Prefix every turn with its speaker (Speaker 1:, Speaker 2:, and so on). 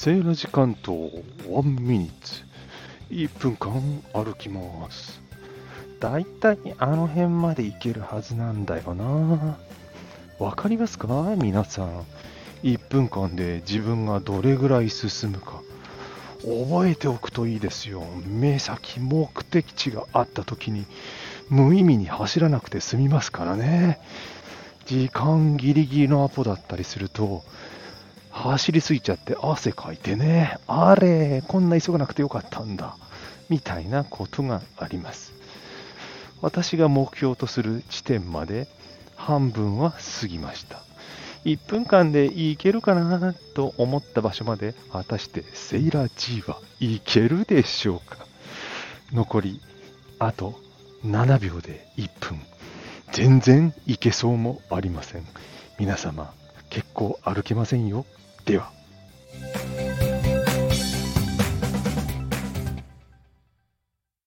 Speaker 1: セーラ時間と1ミニッツ。1分間歩きます。だいたいあの辺まで行けるはずなんだよな。わかりますか？皆さん。1分間で自分がどれぐらい進むか。覚えておくといいですよ。目先目的地があった時に無意味に走らなくて済みますからね。時間ギリギリのアポだったりすると走りすぎちゃって汗かいてね、あれ、こんな急がなくてよかったんだ、みたいなことがあります。私が目標とする地点まで半分は過ぎました。1分間で行けるかなと思った場所まで果たしてセイラー G は行けるでしょうか残りあと7秒で1分。全然行けそうもありません。皆様、結構歩けませんよ。では。